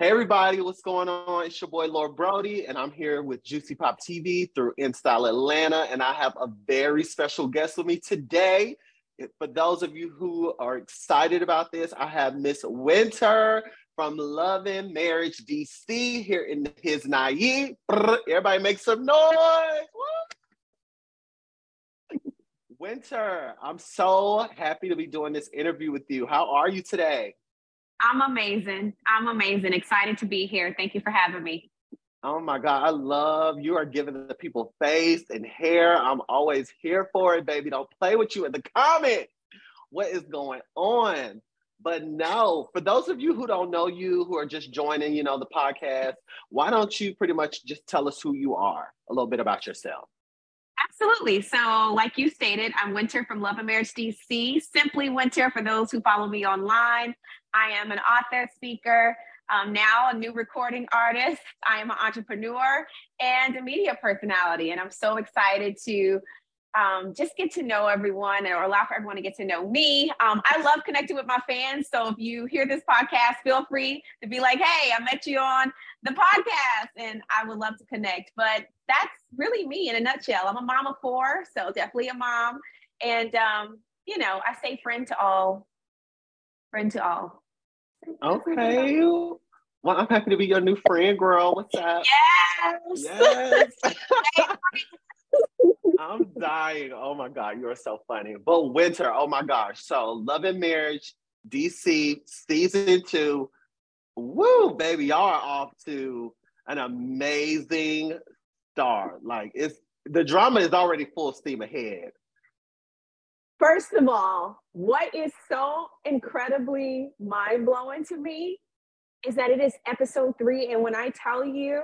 Hey everybody, what's going on? It's your boy Lord Brody, and I'm here with Juicy Pop TV through InStyle Atlanta, and I have a very special guest with me today. For those of you who are excited about this, I have Miss Winter from Love and Marriage DC here in his naive. Everybody make some noise. Winter, I'm so happy to be doing this interview with you. How are you today? I'm amazing. I'm amazing. Excited to be here. Thank you for having me. Oh my God, I love you are giving the people face and hair. I'm always here for it, baby. Don't play with you in the comments. What is going on? But no, for those of you who don't know you, who are just joining, you know, the podcast, why don't you pretty much just tell us who you are, a little bit about yourself? Absolutely. So, like you stated, I'm Winter from Love and Marriage DC. Simply Winter for those who follow me online. I am an author, speaker, um, now a new recording artist. I am an entrepreneur and a media personality. And I'm so excited to um, just get to know everyone or allow for everyone to get to know me. Um, I love connecting with my fans. So if you hear this podcast, feel free to be like, hey, I met you on the podcast and I would love to connect. But that's really me in a nutshell. I'm a mom of four, so definitely a mom. And, um, you know, I say friend to all, friend to all. Okay. Well, I'm happy to be your new friend, girl. What's up? Yes. Yes. I'm dying. Oh my God, you're so funny. But winter, oh my gosh. So Love and Marriage, DC season two. Woo, baby, y'all are off to an amazing start. Like it's the drama is already full steam ahead. First of all, what is so incredibly mind blowing to me is that it is episode three. And when I tell you,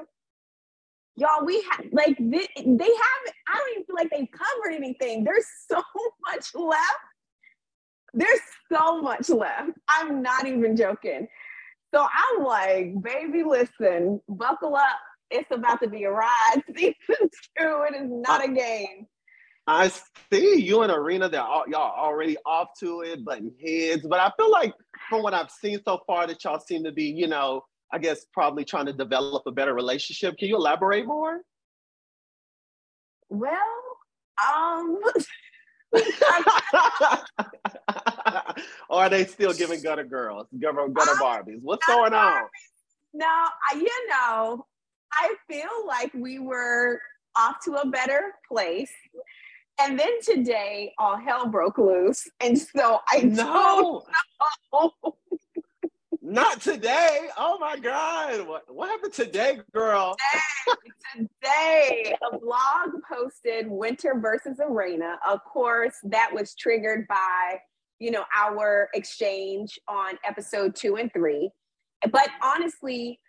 y'all, we have like they, they haven't, I don't even feel like they've covered anything. There's so much left. There's so much left. I'm not even joking. So I'm like, baby, listen, buckle up. It's about to be a ride. Season two, it is not uh, a game. I see you in arena that y'all already off to it, butting heads. But I feel like from what I've seen so far, that y'all seem to be, you know, I guess probably trying to develop a better relationship. Can you elaborate more? Well, um, or are they still giving gutter girls, gutter, gutter Barbies? What's going on? No, you know, I feel like we were off to a better place. And then today, all hell broke loose. And so I no. Not today. Oh my God. What, what happened today, girl? Today, today, a blog posted Winter versus Arena. Of course, that was triggered by, you know, our exchange on episode two and three. But honestly,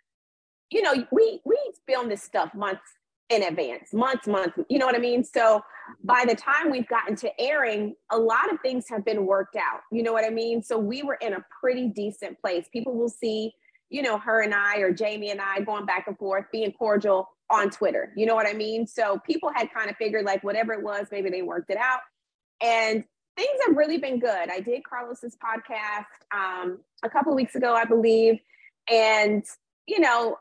you know, we we film this stuff months in advance, months, months, you know what I mean? So by the time we've gotten to airing, a lot of things have been worked out, you know what I mean? So we were in a pretty decent place. People will see, you know, her and I or Jamie and I going back and forth, being cordial on Twitter, you know what I mean? So people had kind of figured like whatever it was, maybe they worked it out. And things have really been good. I did Carlos's podcast um, a couple weeks ago, I believe. And, you know,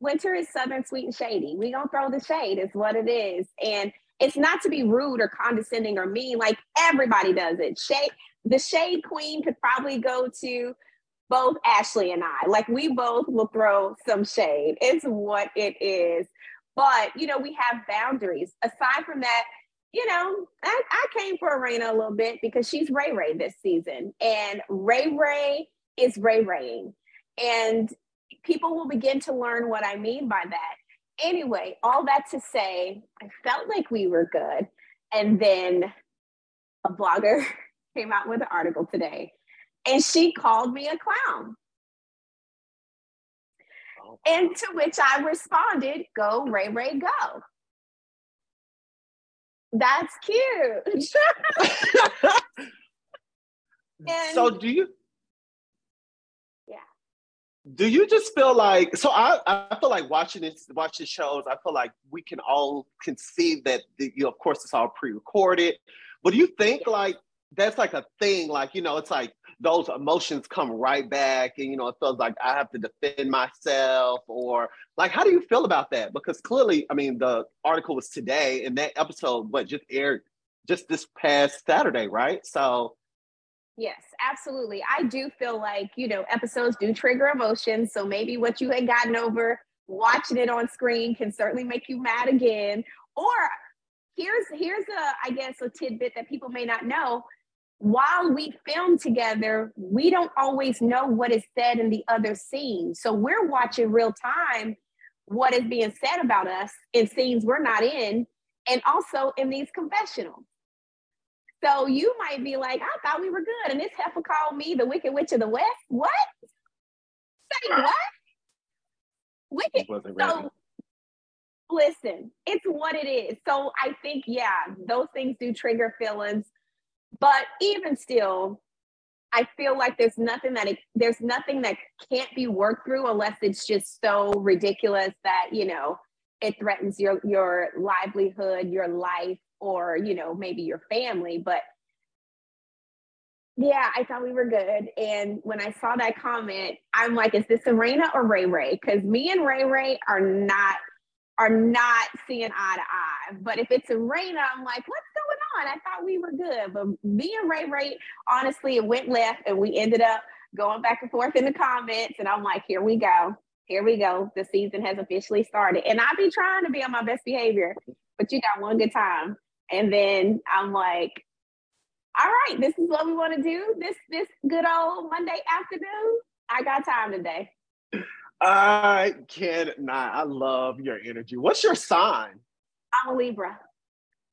winter is southern sweet and shady. We gonna throw the shade is what it is. And it's not to be rude or condescending or mean, like everybody does it. Shade the shade queen could probably go to both Ashley and I. Like we both will throw some shade. It's what it is. But you know, we have boundaries. Aside from that, you know, I, I came for Arena a little bit because she's Ray Ray this season. And Ray Ray is Ray Raying. And people will begin to learn what I mean by that. Anyway, all that to say, I felt like we were good. And then a blogger came out with an article today and she called me a clown. Oh. And to which I responded, Go, Ray Ray, go. That's cute. so do you do you just feel like so I, I feel like watching this watching shows i feel like we can all conceive that the, you know, of course it's all pre-recorded but do you think like that's like a thing like you know it's like those emotions come right back and you know it feels like i have to defend myself or like how do you feel about that? Because clearly i mean the article was today and that episode what just aired just this past saturday right? So yes absolutely i do feel like you know episodes do trigger emotions so maybe what you had gotten over watching it on screen can certainly make you mad again or here's here's a i guess a tidbit that people may not know while we film together, we don't always know what is said in the other scene. So we're watching real time what is being said about us in scenes we're not in, and also in these confessionals. So you might be like, I thought we were good. And this heifer called me the Wicked Witch of the West. What? Say what? Wicked. So listen, it's what it is. So I think, yeah, those things do trigger feelings. But even still, I feel like there's nothing that it, there's nothing that can't be worked through unless it's just so ridiculous that you know it threatens your your livelihood, your life, or you know maybe your family. But yeah, I thought we were good. And when I saw that comment, I'm like, is this Erana or Ray Ray? Because me and Ray Ray are not are not seeing eye to eye. But if it's Erana, I'm like, what's going on? I thought we were good. But me and Ray Ray, honestly, it went left and we ended up going back and forth in the comments. And I'm like, here we go. Here we go. The season has officially started. And I be trying to be on my best behavior, but you got one good time. And then I'm like, all right, this is what we want to do. This this good old Monday afternoon. I got time today. I cannot. I love your energy. What's your sign? I'm a Libra.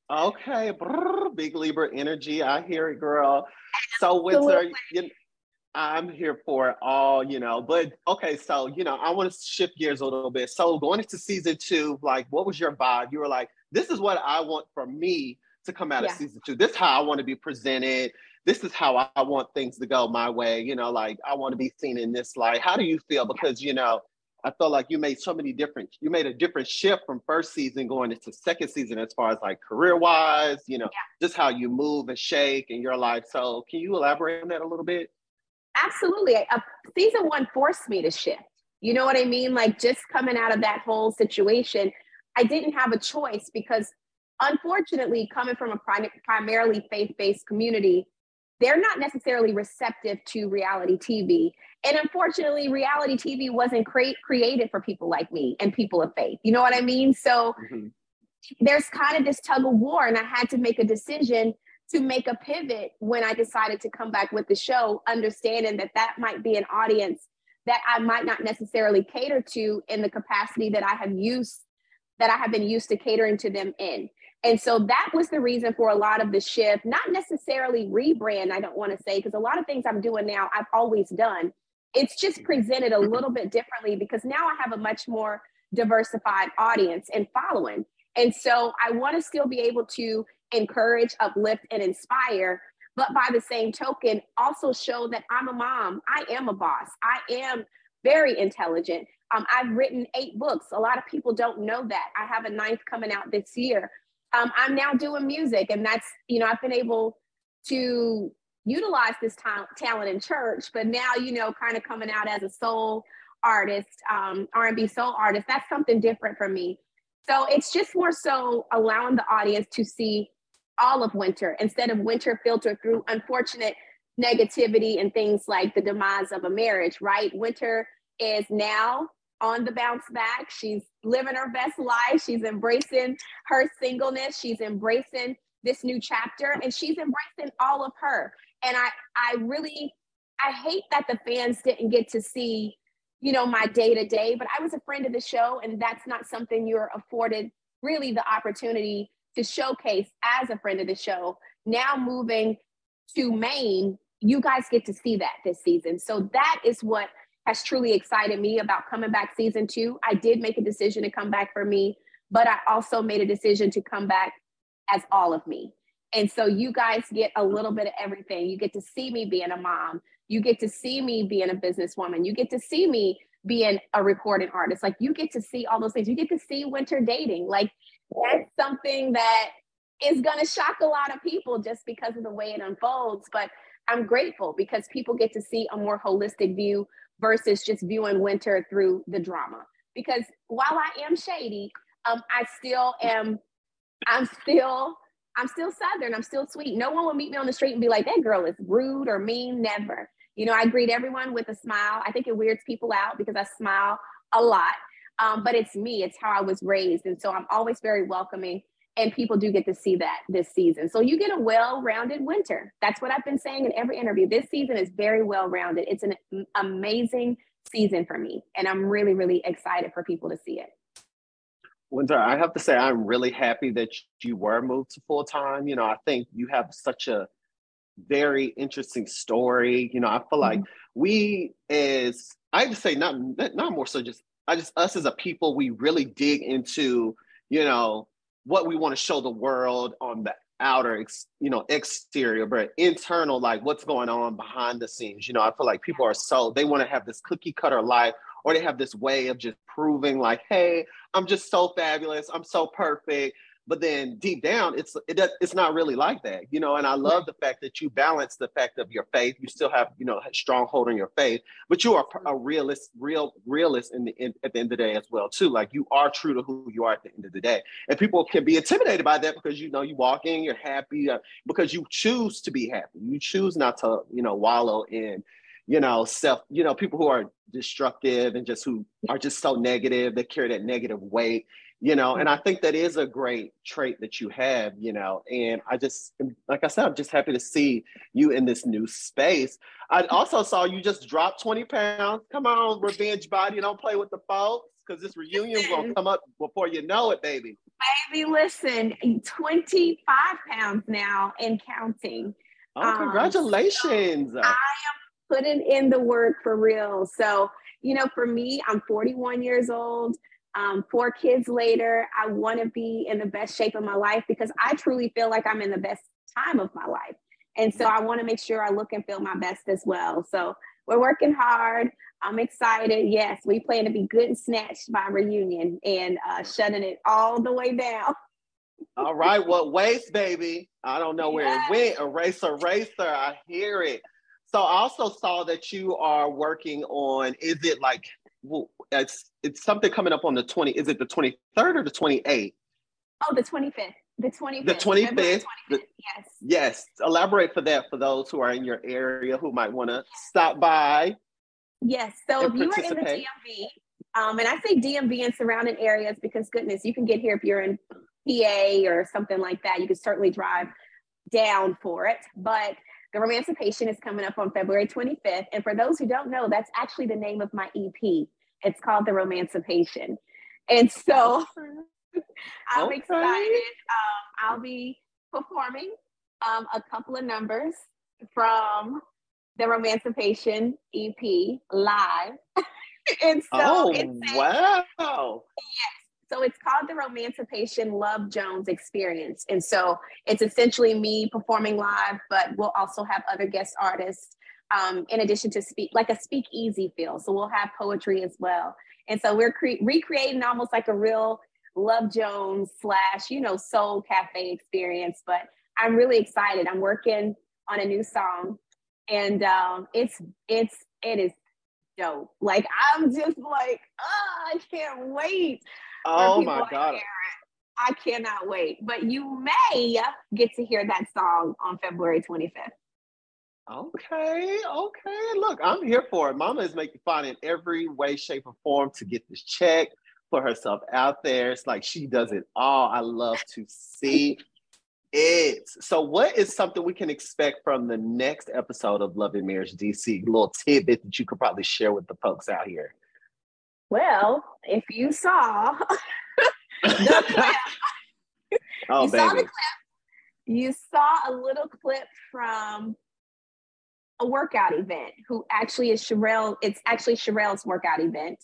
Okay, Brr, big Libra energy. I hear it, girl. So, Winter, you, I'm here for it all, you know. But okay, so you know, I want to shift gears a little bit. So, going into season two, like, what was your vibe? You were like, "This is what I want for me to come out yeah. of season two. This is how I want to be presented this is how I want things to go my way. You know, like I want to be seen in this light. How do you feel? Because, you know, I felt like you made so many different, you made a different shift from first season going into second season as far as like career wise, you know, yeah. just how you move and shake in your life. So can you elaborate on that a little bit? Absolutely. Uh, season one forced me to shift. You know what I mean? Like just coming out of that whole situation, I didn't have a choice because unfortunately, coming from a prim- primarily faith based community, they're not necessarily receptive to reality TV. And unfortunately, reality TV wasn't cre- created for people like me and people of faith. You know what I mean? So mm-hmm. there's kind of this tug of war, and I had to make a decision to make a pivot when I decided to come back with the show, understanding that that might be an audience that I might not necessarily cater to in the capacity that I have used that I have been used to catering to them in. And so that was the reason for a lot of the shift, not necessarily rebrand, I don't want to say, because a lot of things I'm doing now, I've always done. It's just presented a little bit differently because now I have a much more diversified audience and following. And so I want to still be able to encourage, uplift, and inspire, but by the same token, also show that I'm a mom, I am a boss, I am very intelligent. Um, I've written eight books. A lot of people don't know that. I have a ninth coming out this year um, I'm now doing music, and that's you know I've been able to utilize this ta- talent in church, but now you know kind of coming out as a soul artist, um, R&B soul artist. That's something different for me. So it's just more so allowing the audience to see all of winter instead of winter filtered through unfortunate negativity and things like the demise of a marriage, right? Winter is now on the bounce back. She's living her best life. She's embracing her singleness. She's embracing this new chapter and she's embracing all of her. And I I really I hate that the fans didn't get to see, you know, my day to day, but I was a friend of the show and that's not something you're afforded really the opportunity to showcase as a friend of the show. Now moving to Maine, you guys get to see that this season. So that is what has truly excited me about coming back season two. I did make a decision to come back for me, but I also made a decision to come back as all of me. And so you guys get a little bit of everything. You get to see me being a mom. You get to see me being a businesswoman. You get to see me being a recording artist. Like you get to see all those things. You get to see winter dating. Like that's something that is going to shock a lot of people just because of the way it unfolds. But I'm grateful because people get to see a more holistic view versus just viewing winter through the drama. Because while I am shady, um, I still am, I'm still, I'm still Southern. I'm still sweet. No one will meet me on the street and be like, that girl is rude or mean. Never. You know, I greet everyone with a smile. I think it weirds people out because I smile a lot. Um, but it's me, it's how I was raised. And so I'm always very welcoming and people do get to see that this season. So you get a well-rounded winter. That's what I've been saying in every interview. This season is very well-rounded. It's an amazing season for me, and I'm really, really excited for people to see it. Winter, I have to say I'm really happy that you were moved to full time. You know, I think you have such a very interesting story. You know, I feel like mm-hmm. we as I just say not not more so just I just us as a people, we really dig into, you know, what we want to show the world on the outer you know exterior but internal like what's going on behind the scenes you know i feel like people are so they want to have this cookie cutter life or they have this way of just proving like hey i'm just so fabulous i'm so perfect but then deep down it's it, does, it's not really like that you know and i love the fact that you balance the fact of your faith. You still have you know a strong hold on your faith but you are a realist real realist in the in, at the end of the day as well too. Like you are true to who you are at the end of the day. And people can be intimidated by that because you know you walk in you're happy uh, because you choose to be happy. You choose not to you know wallow in you know self you know people who are destructive and just who are just so negative they carry that negative weight you know and i think that is a great trait that you have you know and i just like i said i'm just happy to see you in this new space. I also saw you just drop 20 pounds. Come on revenge body. Don't play with the folks because this reunion will come up before you know it baby. Baby listen 25 pounds now and counting. Oh congratulations. um, so i am putting in the work for real. So you know for me i'm 41 years old um, four kids later, I want to be in the best shape of my life because I truly feel like I'm in the best time of my life. And so I want to make sure I look and feel my best as well. So we're working hard. I'm excited. Yes, we plan to be good and snatched by reunion and uh, shutting it all the way down. all right. What waist, baby? I don't know where yes. it went. Eraser, racer. I hear it. So I also saw that you are working on, is it like well, it's it's something coming up on the 20 is it the 23rd or the 28th oh the 25th the 25th the 25th, 25th. yes yes elaborate for that for those who are in your area who might want to stop by yes so if you are in the dmv um, and i say dmv and surrounding areas because goodness you can get here if you're in pa or something like that you can certainly drive down for it but the Romancipation is coming up on February 25th. And for those who don't know, that's actually the name of my EP. It's called The Romancipation. And so I'm okay. excited. Um, I'll be performing um, a couple of numbers from the Romancipation EP live. and so oh, wow. Yes. So it's called the Romancipation Love Jones Experience. And so it's essentially me performing live, but we'll also have other guest artists um, in addition to speak, like a speak easy feel. So we'll have poetry as well. And so we're cre- recreating almost like a real Love Jones slash, you know, soul cafe experience. But I'm really excited. I'm working on a new song and um, it's, it's, it is dope. Like I'm just like, oh, I can't wait. Oh my god. I cannot wait. But you may get to hear that song on February 25th. Okay, okay. Look, I'm here for it. Mama is making fun in every way, shape, or form to get this check, put herself out there. It's like she does it all. I love to see it. So, what is something we can expect from the next episode of Love and Marriage DC? A little tidbit that you could probably share with the folks out here. Well, if you saw the oh, you baby. saw the clip, you saw a little clip from a workout event who actually is Sherelle. It's actually Sherelle's workout event.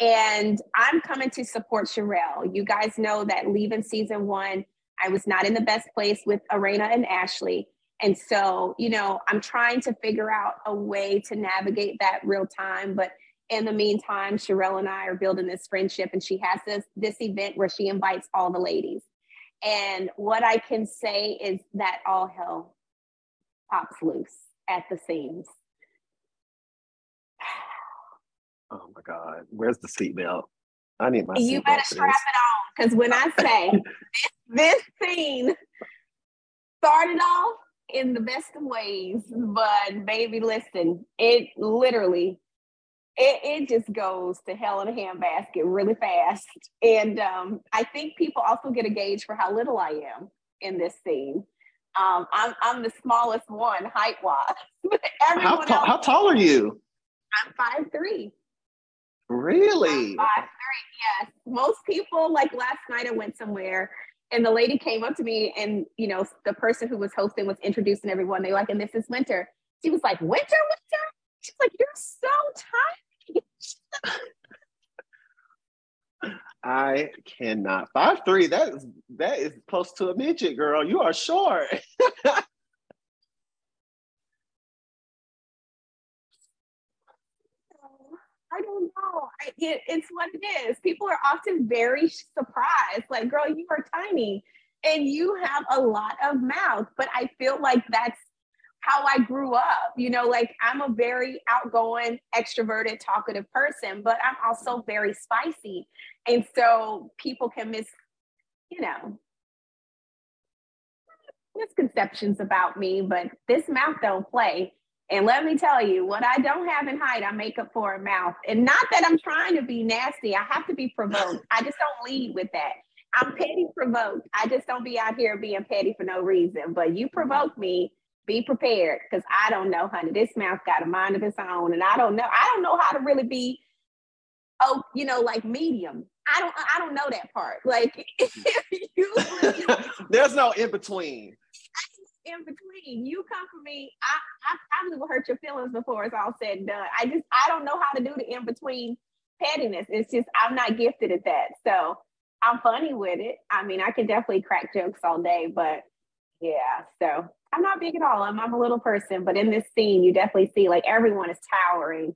And I'm coming to support Sherelle. You guys know that leaving season one, I was not in the best place with Arena and Ashley. And so, you know, I'm trying to figure out a way to navigate that real time. But in the meantime, Sherelle and I are building this friendship, and she has this this event where she invites all the ladies. And what I can say is that all hell pops loose. At the seams. Oh my God. Where's the seatbelt? I need my seatbelt. You better strap it on because when I say this, this scene started off in the best of ways, but baby, listen, it literally it, it just goes to hell in a handbasket really fast. And um, I think people also get a gauge for how little I am in this scene. Um, I'm I'm the smallest one height wise. how, ta- how tall are you? I'm five three. Really? Five three. Yes. Most people like last night I went somewhere and the lady came up to me and you know the person who was hosting was introducing everyone. They like, and this is Winter. She was like, Winter, Winter. She's like, you're so tiny. I cannot. Five three. That is that is close to a midget, girl. You are short. I don't know. I, it, it's what it is. People are often very surprised. Like, girl, you are tiny and you have a lot of mouth. But I feel like that's how I grew up. You know, like I'm a very outgoing, extroverted, talkative person, but I'm also very spicy. And so people can miss, you know, misconceptions about me, but this mouth don't play. And let me tell you, what I don't have in height, I make up for in mouth. And not that I'm trying to be nasty. I have to be provoked. I just don't lead with that. I'm petty provoked. I just don't be out here being petty for no reason. But you provoke me, be prepared because I don't know, honey. This mouth got a mind of its own, and I don't know. I don't know how to really be, oh, you know, like medium. I don't. I don't know that part. Like, you, there's no in between. In between, you come for me. I, I probably will hurt your feelings before it's all said and done. I just, I don't know how to do the in between pettiness. It's just I'm not gifted at that. So I'm funny with it. I mean, I can definitely crack jokes all day, but yeah. So I'm not big at all. I'm, I'm a little person, but in this scene, you definitely see like everyone is towering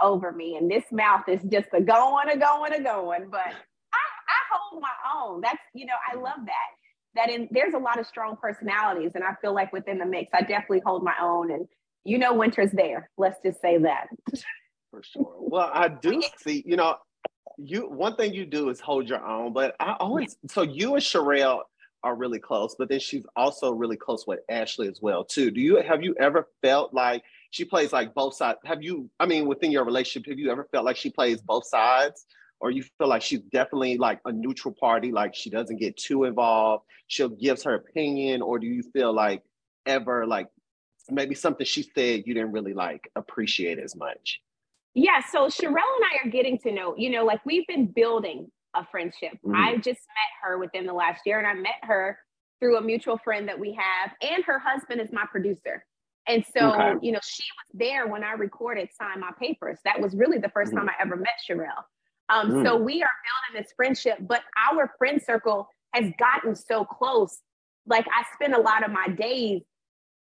over me, and this mouth is just a going, a going, a going. But I, I hold my own. That's you know, I love that. That in there's a lot of strong personalities, and I feel like within the mix, I definitely hold my own. And you know, Winter's there. Let's just say that. For sure. Well, I do see. You know, you one thing you do is hold your own, but I always so you and Sherelle are really close, but then she's also really close with Ashley as well too. Do you have you ever felt like she plays like both sides? Have you, I mean, within your relationship, have you ever felt like she plays both sides? Or you feel like she's definitely like a neutral party, like she doesn't get too involved, she'll gives her opinion, or do you feel like ever like maybe something she said you didn't really like appreciate as much? Yeah, so Sherelle and I are getting to know, you know, like we've been building a friendship. Mm-hmm. I just met her within the last year, and I met her through a mutual friend that we have, and her husband is my producer. And so, okay. you know, she was there when I recorded Sign My Papers. That was really the 1st mm-hmm. time I ever met Sherelle. Um, mm. So we are building this friendship, but our friend circle has gotten so close. Like I spend a lot of my days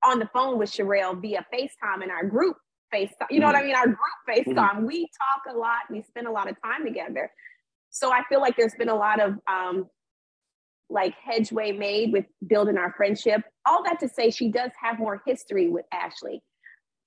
on the phone with Sherelle via FaceTime in our group FaceTime. You know mm. what I mean? Our group FaceTime. Mm. We talk a lot. We spend a lot of time together. So I feel like there's been a lot of um, like hedgeway made with building our friendship. All that to say, she does have more history with Ashley.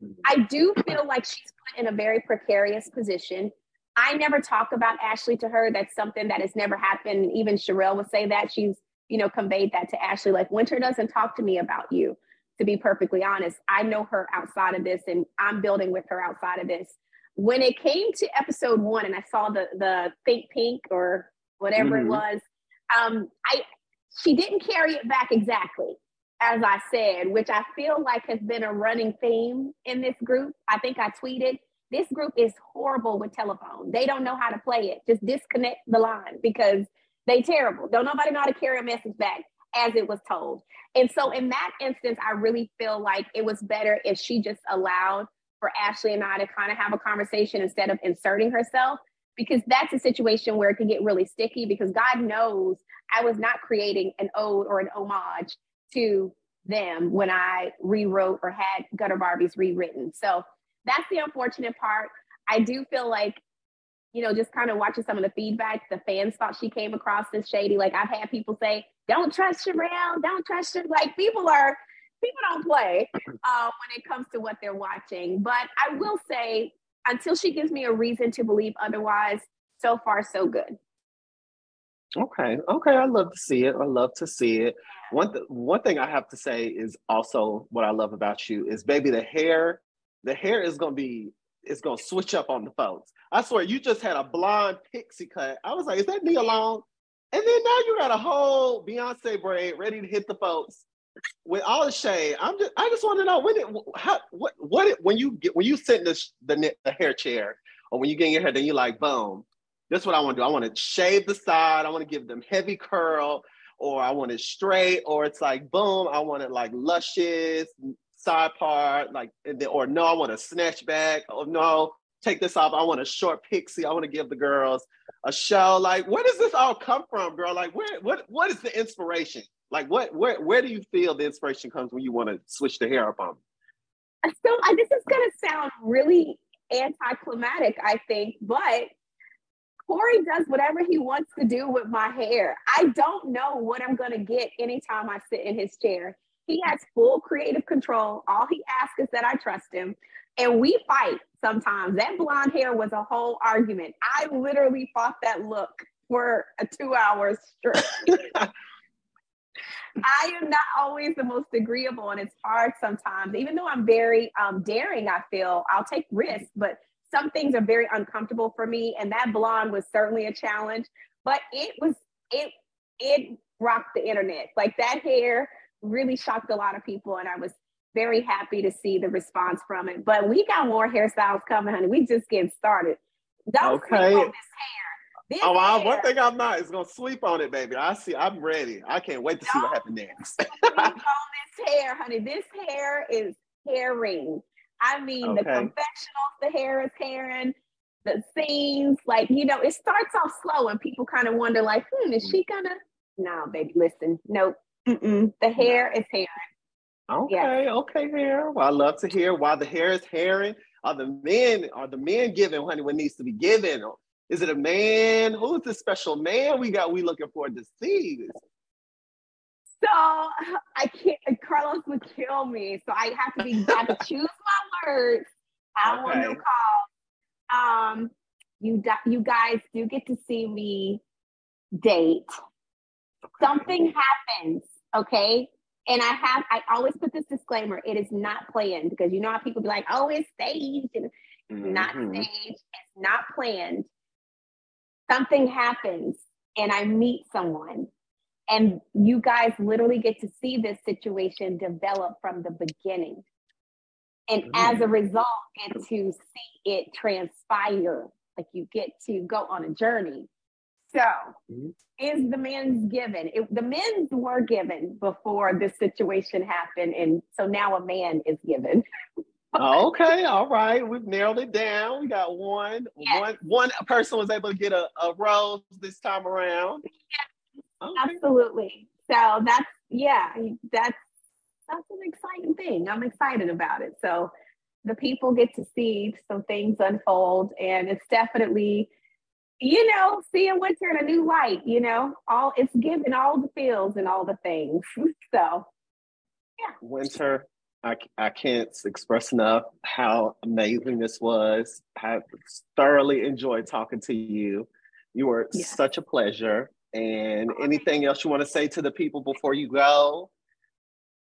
Mm-hmm. I do feel like she's put in a very precarious position. I never talk about Ashley to her. That's something that has never happened. Even Sherelle would say that she's, you know, conveyed that to Ashley. Like Winter doesn't talk to me about you. To be perfectly honest, I know her outside of this, and I'm building with her outside of this when it came to episode one and I saw the the think pink or whatever mm-hmm. it was, um, I she didn't carry it back exactly as I said, which I feel like has been a running theme in this group. I think I tweeted this group is horrible with telephone. They don't know how to play it. Just disconnect the line because they terrible. Don't nobody know how to carry a message back as it was told. And so in that instance, I really feel like it was better if she just allowed for Ashley and I to kind of have a conversation instead of inserting herself, because that's a situation where it can get really sticky because God knows I was not creating an ode or an homage to them when I rewrote or had Gutter Barbies rewritten. So that's the unfortunate part. I do feel like, you know, just kind of watching some of the feedback, the fans thought she came across as shady. Like I've had people say, don't trust Sherelle, don't trust her. Like people are people don't play uh, when it comes to what they're watching. But I will say, until she gives me a reason to believe otherwise, so far so good. Okay, okay, I love to see it. I love to see it. One th- one thing I have to say is also what I love about you is, baby, the hair. The hair is gonna be it's gonna switch up on the folks. I swear, you just had a blonde pixie cut. I was like, is that Nia Long? And then now you got a whole Beyonce braid ready to hit the folks with all the shade. I'm just, I just want to know when it, how, what, what, it, when you get, when you sit in the, the, the hair chair or when you get in your hair, then you like, boom, that's what I want to do. I want to shave the side. I want to give them heavy curl, or I want it straight, or it's like, boom, I want it like luscious side part, like, or no, I want a snatch back. Oh no, take this off. I want a short pixie. I want to give the girls a show. Like, where does this all come from, girl? Like, where, what, what is the inspiration? Like, what, where, where do you feel the inspiration comes when you want to switch the hair up on? So uh, this is gonna sound really anticlimactic, I think, but Corey does whatever he wants to do with my hair. I don't know what I'm gonna get anytime I sit in his chair. He has full creative control. All he asks is that I trust him. And we fight sometimes. That blonde hair was a whole argument. I literally fought that look for a two hours straight. I am not always the most agreeable, and it's hard sometimes. Even though I'm very um, daring, I feel I'll take risks, but some things are very uncomfortable for me. And that blonde was certainly a challenge, but it was it it rocked the internet. Like that hair really shocked a lot of people, and I was very happy to see the response from it. But we got more hairstyles coming, honey. We just getting started. Don't okay. sleep on this hair. Oh, hair, one thing I'm not is gonna sleep on it, baby. I see. I'm ready. I can't wait to see what happens next. on this hair, honey. This hair is herring. I mean, okay. the confessionals, the hair is herring. The scenes, like you know, it starts off slow, and people kind of wonder, like, hmm, is she gonna? No, baby, listen, nope. Mm-mm. The hair is herring. Okay, yes. okay, hair. Well, I love to hear why the hair is hairing. Are the men are the men giving honey what needs to be given? Is it a man? Who's the special man we got? We looking forward to see. So I can't. Carlos would kill me. So I have to be. I have to choose my words. I okay. want to call. Um, you you guys do get to see me date. Something happens. Okay, and I have, I always put this disclaimer: it is not planned because you know how people be like, "Oh, it's staged," and mm-hmm. not staged. It's not planned. Something happens, and I meet someone, and you guys literally get to see this situation develop from the beginning, and mm-hmm. as a result, get to see it transpire. Like you get to go on a journey so, mm-hmm. is the men's given? It, the men's were given before this situation happened, and so now a man is given. okay, all right, we've narrowed it down. We got one. Yes. One one person was able to get a, a rose this time around. Yes, okay. Absolutely. So that's yeah, that's that's an exciting thing. I'm excited about it. So the people get to see some things unfold, and it's definitely you know, seeing winter in a new light, you know, all it's giving all the feels and all the things. so, yeah. Winter, I, I can't express enough how amazing this was. I thoroughly enjoyed talking to you. You were yes. such a pleasure. And anything else you want to say to the people before you go?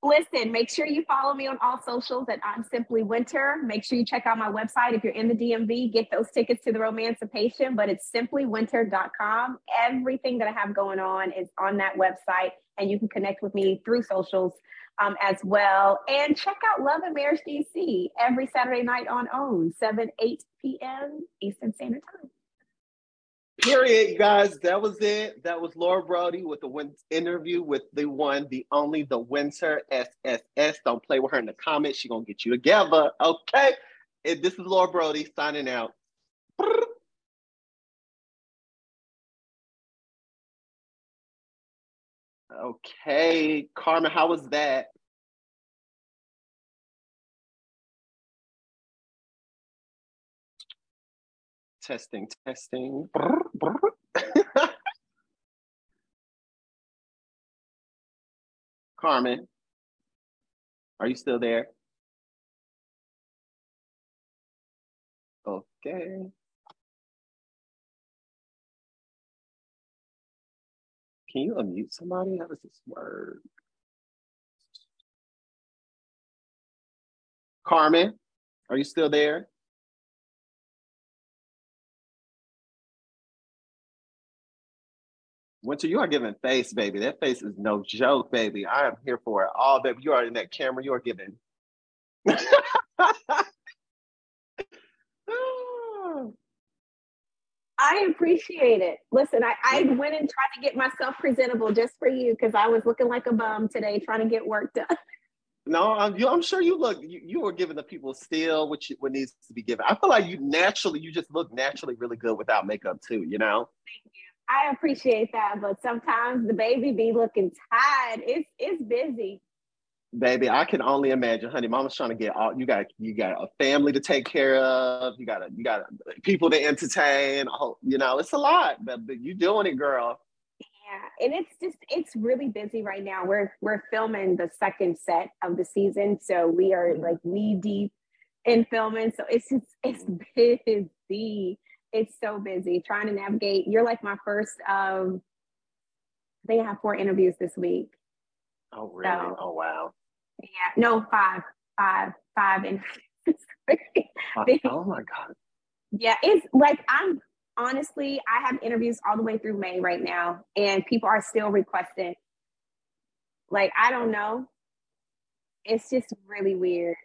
Listen, make sure you follow me on all socials at I'm Simply Winter. Make sure you check out my website if you're in the DMV. Get those tickets to the Romancipation, but it's simplywinter.com. Everything that I have going on is on that website, and you can connect with me through socials um, as well. And check out Love and Marriage DC every Saturday night on OWN, 7, 8 p.m. Eastern Standard Time. Period, you guys. That was it. That was Laura Brody with the win- interview with the one, the only, the Winter SSS. Don't play with her in the comments. She gonna get you together. Okay. And this is Laura Brody signing out. Okay, Carmen, how was that? Testing, testing. Brr, brr. Carmen. Are you still there? Okay. Can you unmute somebody? How does this work? Carmen, are you still there? Winter, you are giving face, baby. That face is no joke, baby. I am here for it all, baby. You are in that camera. You are giving. I appreciate it. Listen, I, I went and tried to get myself presentable just for you because I was looking like a bum today trying to get work done. No, I'm, you, I'm sure you look. You, you are giving the people still what you, what needs to be given. I feel like you naturally, you just look naturally really good without makeup too. You know. Thank you. I appreciate that, but sometimes the baby be looking tired. It's it's busy. Baby, I can only imagine, honey. Mama's trying to get all you got. You got a family to take care of. You got a, you got people to entertain. You know, it's a lot, but, but you doing it, girl. Yeah, and it's just it's really busy right now. We're we're filming the second set of the season, so we are mm-hmm. like knee deep in filming. So it's just it's busy. It's so busy trying to navigate. You're like my first. Um, I think I have four interviews this week. Oh really? So, oh wow. Yeah, no, five, five, five, and oh my god. Yeah, it's like I'm honestly, I have interviews all the way through May right now, and people are still requesting. Like, I don't know. It's just really weird.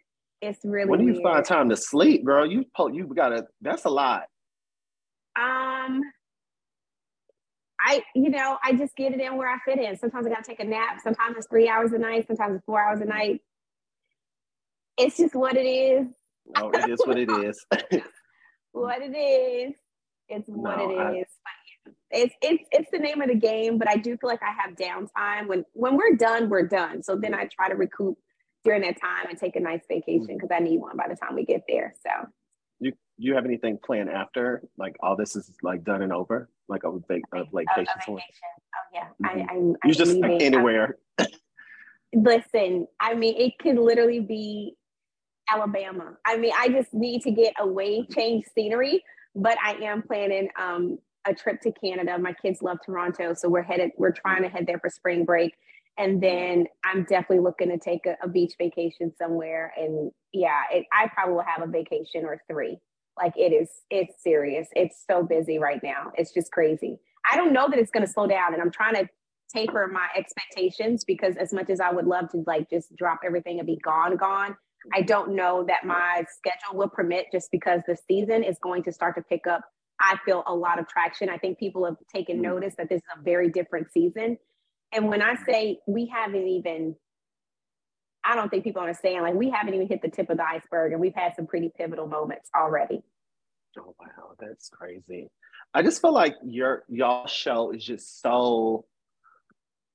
It's really. When do you weird. find time to sleep, girl? You you gotta. That's a lot. Um, I you know I just get it in where I fit in. Sometimes I gotta take a nap. Sometimes it's three hours a night. Sometimes it's four hours a night. It's just what it is. It is what it is. what it is. It's what no, it I, is. It's it's it's the name of the game, but I do feel like I have downtime. When when we're done, we're done. So then I try to recoup during that time and take a nice vacation mm. because I need one by the time we get there. So you have anything planned after like all this is like done and over, like a, vacation? A, a vacation. Oh yeah, mm-hmm. I, I'm. You just like anywhere. listen, I mean, it could literally be Alabama. I mean, I just need to get away, change scenery but I am planning um, a trip to Canada. My kids love Toronto, so we're headed. We're trying to head there for spring break, and then I'm definitely looking to take a, a beach vacation somewhere. And yeah, it, I probably will have a vacation or three. Like it is, it's serious. It's so busy right now. It's just crazy. I don't know that it's going to slow down, and I'm trying to taper my expectations because as much as I would love to like just drop everything and be gone, gone, I don't know that my schedule will permit just because the season is going to start to pick up. I feel a lot of traction. I think people have taken mm-hmm. notice that this is a very different season. And when I say we haven't even, I don't think people understand, like we haven't even hit the tip of the iceberg and we've had some pretty pivotal moments already. Oh, wow. That's crazy. I just feel like your y'all show is just so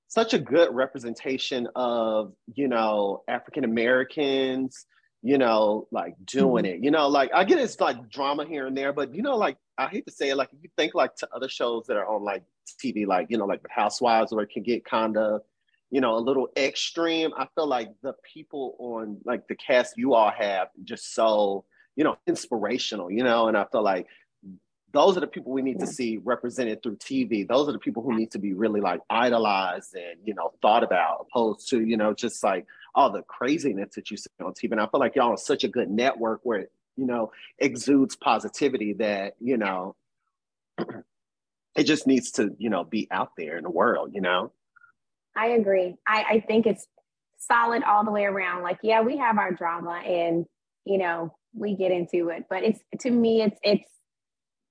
such a good representation of you know African Americans, you know, like doing mm-hmm. it. You know, like I get it's like drama here and there, but you know, like I hate to say it, like if you think like to other shows that are on like TV, like you know, like the Housewives, where it can get kind of you know a little extreme. I feel like the people on like the cast you all have just so you know inspirational, you know, and I feel like those are the people we need to see represented through TV. Those are the people who need to be really like idolized and you know thought about, opposed to you know just like all the craziness that you see on TV. And I feel like y'all are such a good network where it, you know exudes positivity that you know it just needs to you know be out there in the world. You know. I agree. I, I think it's solid all the way around. Like, yeah, we have our drama and you know we get into it, but it's to me it's it's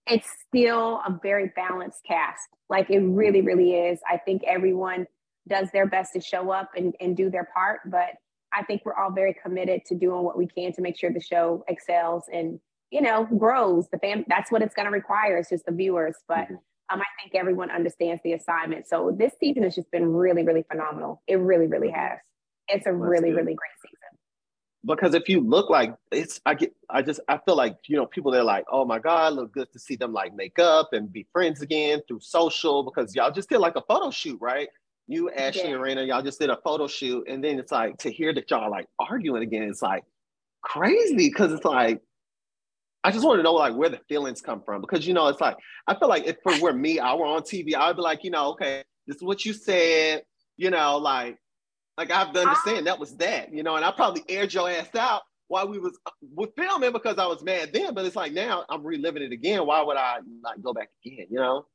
it's still a very balanced cast. Like it really, really is. I think everyone does their best to show up and, and do their part, but I think we're all very committed to doing what we can to make sure the show excels and you know grows. The fam that's what it's going to require. It's just the viewers, but mm-hmm. Um, I think everyone understands the assignment. So this season has just been really, really phenomenal. It really, really has. It's a really, good. really great season because if you look like it's i get i just i feel like you know people they're like oh my god look good to see them like make up and be friends again through social because y'all just did like a photo shoot right You, Ashley, yeah. and Raina, y'all just did a photo shoot, and then it's like to hear that y'all like arguing again. It's like crazy because it's like I just want to know like where the feelings come from because you know it's like I feel like if for were me, I were on TV, I'd be like, you know, okay, this is what you said, you know, like like I have to understand that was that, you know, and I probably aired your ass out while we was uh, with filming because I was mad then, but it's like now I'm reliving it again. Why would I like go back again, you know?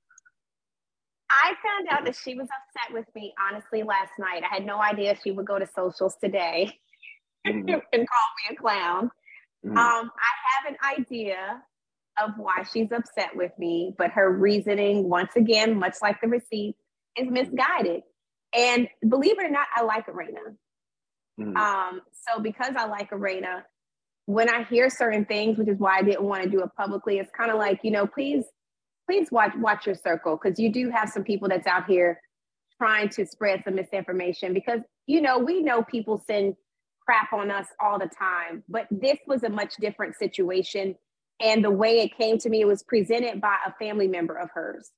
I found out that she was upset with me honestly last night. I had no idea she would go to socials today mm-hmm. and call me a clown. Mm-hmm. Um, I have an idea of why she's upset with me, but her reasoning, once again, much like the receipt, is misguided. And believe it or not, I like Erana. Mm-hmm. Um, so because I like Erana, when I hear certain things, which is why I didn't want to do it publicly, it's kind of like, you know, please, please watch watch your circle because you do have some people that's out here trying to spread some misinformation because you know we know people send crap on us all the time. But this was a much different situation. And the way it came to me, it was presented by a family member of hers.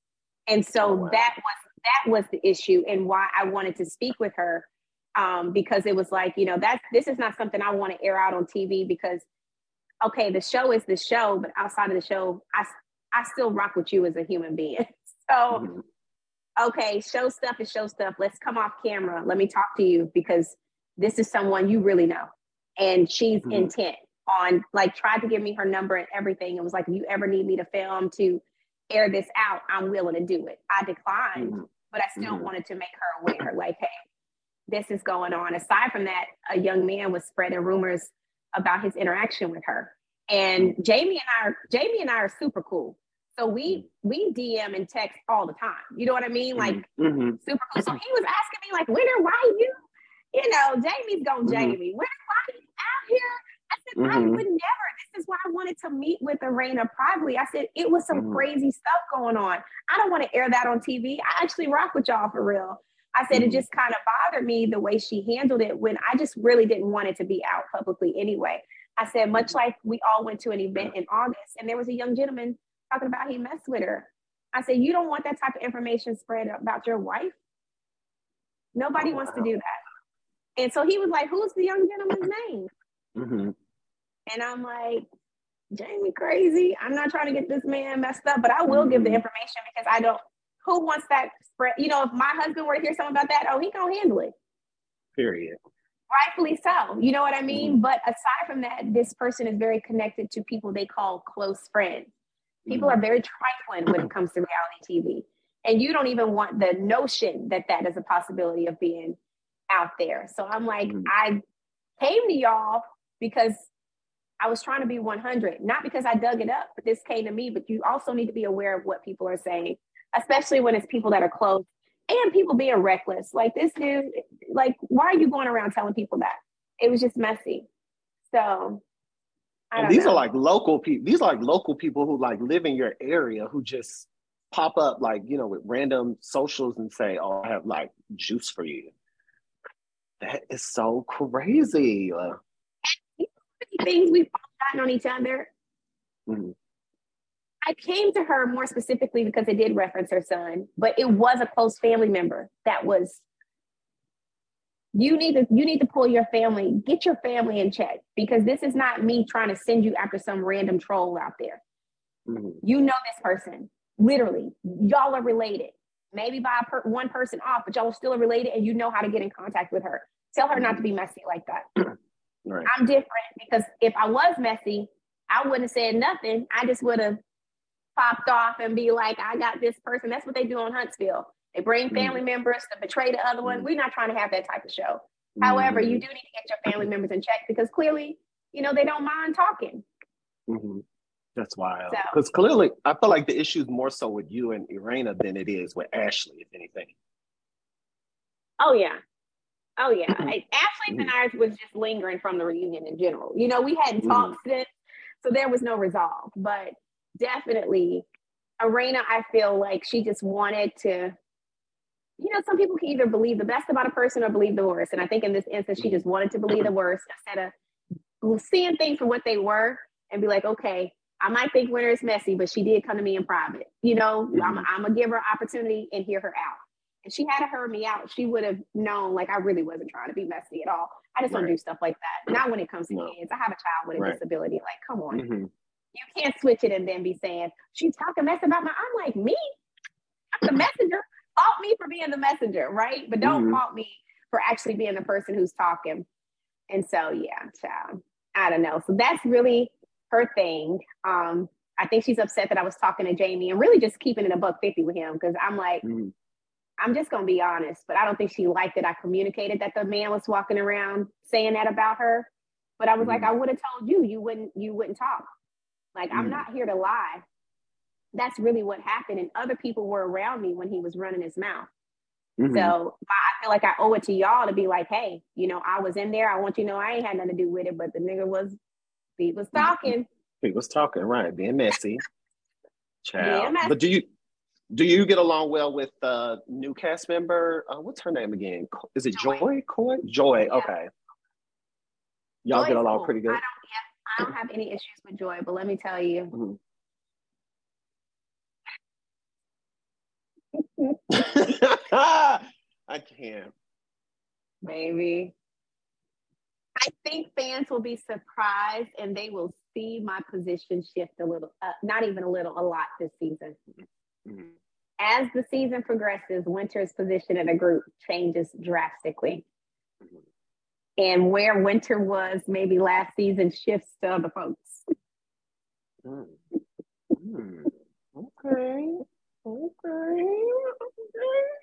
And so oh, wow. that was that was the issue and why I wanted to speak with her. Um, because it was like, you know, that's this is not something I want to air out on TV because okay, the show is the show, but outside of the show, I I still rock with you as a human being. So mm-hmm. okay, show stuff is show stuff. Let's come off camera. Let me talk to you because this is someone you really know. And she's mm-hmm. intent on like tried to give me her number and everything. It was like, if you ever need me to film to air this out, I'm willing to do it. I declined, mm-hmm. but I still mm-hmm. wanted to make her aware, like, hey, this is going on. Aside from that, a young man was spreading rumors about his interaction with her. And mm-hmm. Jamie and I are Jamie and I are super cool. So we mm-hmm. we DM and text all the time. You know what I mean? Like mm-hmm. super cool. So he was asking me like, Winter, why you you know, Jamie's going mm-hmm. Jamie. Where's Lonnie out here? I said, mm-hmm. I would never. This is why I wanted to meet with Erana privately. I said, it was some mm-hmm. crazy stuff going on. I don't want to air that on TV. I actually rock with y'all for real. I said, it mm-hmm. just kind of bothered me the way she handled it when I just really didn't want it to be out publicly anyway. I said, much mm-hmm. like we all went to an event in August and there was a young gentleman talking about he messed with her. I said, you don't want that type of information spread about your wife? Nobody oh, wants to do that. And so he was like, Who's the young gentleman's name? Mm-hmm. And I'm like, Jamie crazy. I'm not trying to get this man messed up, but I will mm-hmm. give the mm-hmm. information because I don't who wants that spread? You know, if my husband were to hear something about that, oh, he gonna handle it. Period. Rightfully so. You know what I mean? Mm-hmm. But aside from that, this person is very connected to people they call close friends. People mm-hmm. are very trifling when it comes to reality TV. And you don't even want the notion that that is a possibility of being out there. So I'm like, mm-hmm. I came to y'all because I was trying to be 100, not because I dug it up, but this came to me. But you also need to be aware of what people are saying, especially when it's people that are close and people being reckless. Like this dude, like, why are you going around telling people that? It was just messy. So, and these know. are like local people. These are like local people who like live in your area who just pop up like you know with random socials and say, "Oh, I have like juice for you." That is so crazy. things we've gotten on each other. Mm-hmm. I came to her more specifically because it did reference her son, but it was a close family member that was. You need to you need to pull your family, get your family in check because this is not me trying to send you after some random troll out there. Mm-hmm. You know this person, literally. Y'all are related maybe by per- one person off, but y'all are still related and you know how to get in contact with her. Tell her not to be messy like that. Right. I'm different because if I was messy, I wouldn't have said nothing. I just would have popped off and be like, I got this person. That's what they do on Huntsville. They bring mm. family mm. members to betray the other one. Mm. We're not trying to have that type of show. Mm. However, you do need to get your family members in check because clearly, you know, they don't mind talking. Mm-hmm. That's wild. Because so, clearly, I feel like the issue is more so with you and Erana than it is with Ashley, if anything. Oh yeah, oh yeah. Mm-hmm. Ashley and ours was just lingering from the reunion in general. You know, we hadn't mm-hmm. talked since, so there was no resolve. But definitely, Erana, I feel like she just wanted to. You know, some people can either believe the best about a person or believe the worst. And I think in this instance, she just wanted to believe the worst instead of seeing things for what they were and be like, okay, I might think Winter is messy, but she did come to me in private. You know, mm-hmm. I'm, I'm gonna give her opportunity and hear her out. If she had heard me out, she would have known like I really wasn't trying to be messy at all. I just right. don't do stuff like that. Not when it comes to no. kids. I have a child with a right. disability. Like, come on. Mm-hmm. You can't switch it and then be saying, she's talking mess about my I'm like, me? I'm the messenger. fault me for being the messenger, right? But don't mm-hmm. fault me for actually being the person who's talking. And so yeah, child. I don't know. So that's really her thing. Um, I think she's upset that I was talking to Jamie and really just keeping it a buck 50 with him because I'm like, mm-hmm. I'm just gonna be honest, but I don't think she liked that I communicated that the man was walking around saying that about her. But I was mm-hmm. like, I would have told you, you wouldn't, you wouldn't talk. Like, mm-hmm. I'm not here to lie. That's really what happened. And other people were around me when he was running his mouth. Mm-hmm. So I feel like I owe it to y'all to be like, hey, you know, I was in there. I want you to know I ain't had nothing to do with it, but the nigga was he was mm-hmm. talking. He was talking, right? Being messy. Child. Being messy. But do you do you get along well with uh new cast member? Uh, what's her name again? Is it Joy? Joy? Coy? Joy. Yeah. Okay. Y'all Joy's get along cool. pretty good. I don't, yeah, I don't have any issues with Joy, but let me tell you. Mm-hmm. I can't. Maybe. I think fans will be surprised and they will see my position shift a little, uh, not even a little, a lot this season. Mm-hmm. As the season progresses, Winter's position in a group changes drastically. Mm-hmm. And where Winter was maybe last season shifts to other folks. Mm. Mm. Okay. Okay.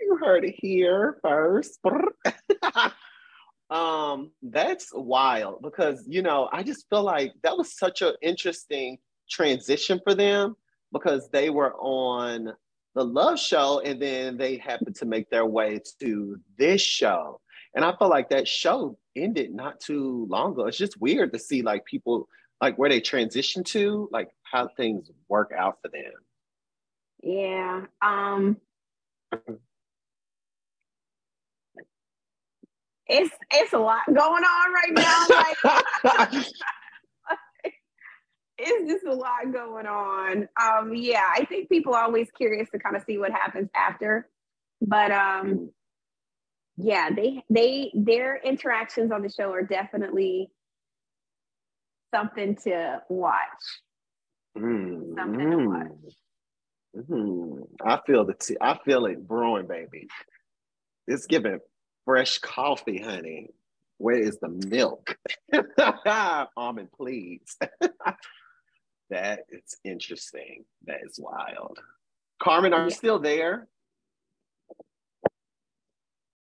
You heard it here first. um, that's wild because you know, I just feel like that was such an interesting transition for them because they were on the love show and then they happened to make their way to this show. And I feel like that show ended not too long ago. It's just weird to see like people like where they transition to, like how things work out for them. Yeah. Um it's it's a lot going on right now. Like it's just a lot going on. Um, yeah, I think people are always curious to kind of see what happens after. But um yeah, they they their interactions on the show are definitely something to watch. Mm, something to watch. Mm, I feel the tea. I feel it brewing, baby. It's giving fresh coffee, honey. Where is the milk? Almond, please. that is interesting. That is wild. Carmen, are yeah. you still there?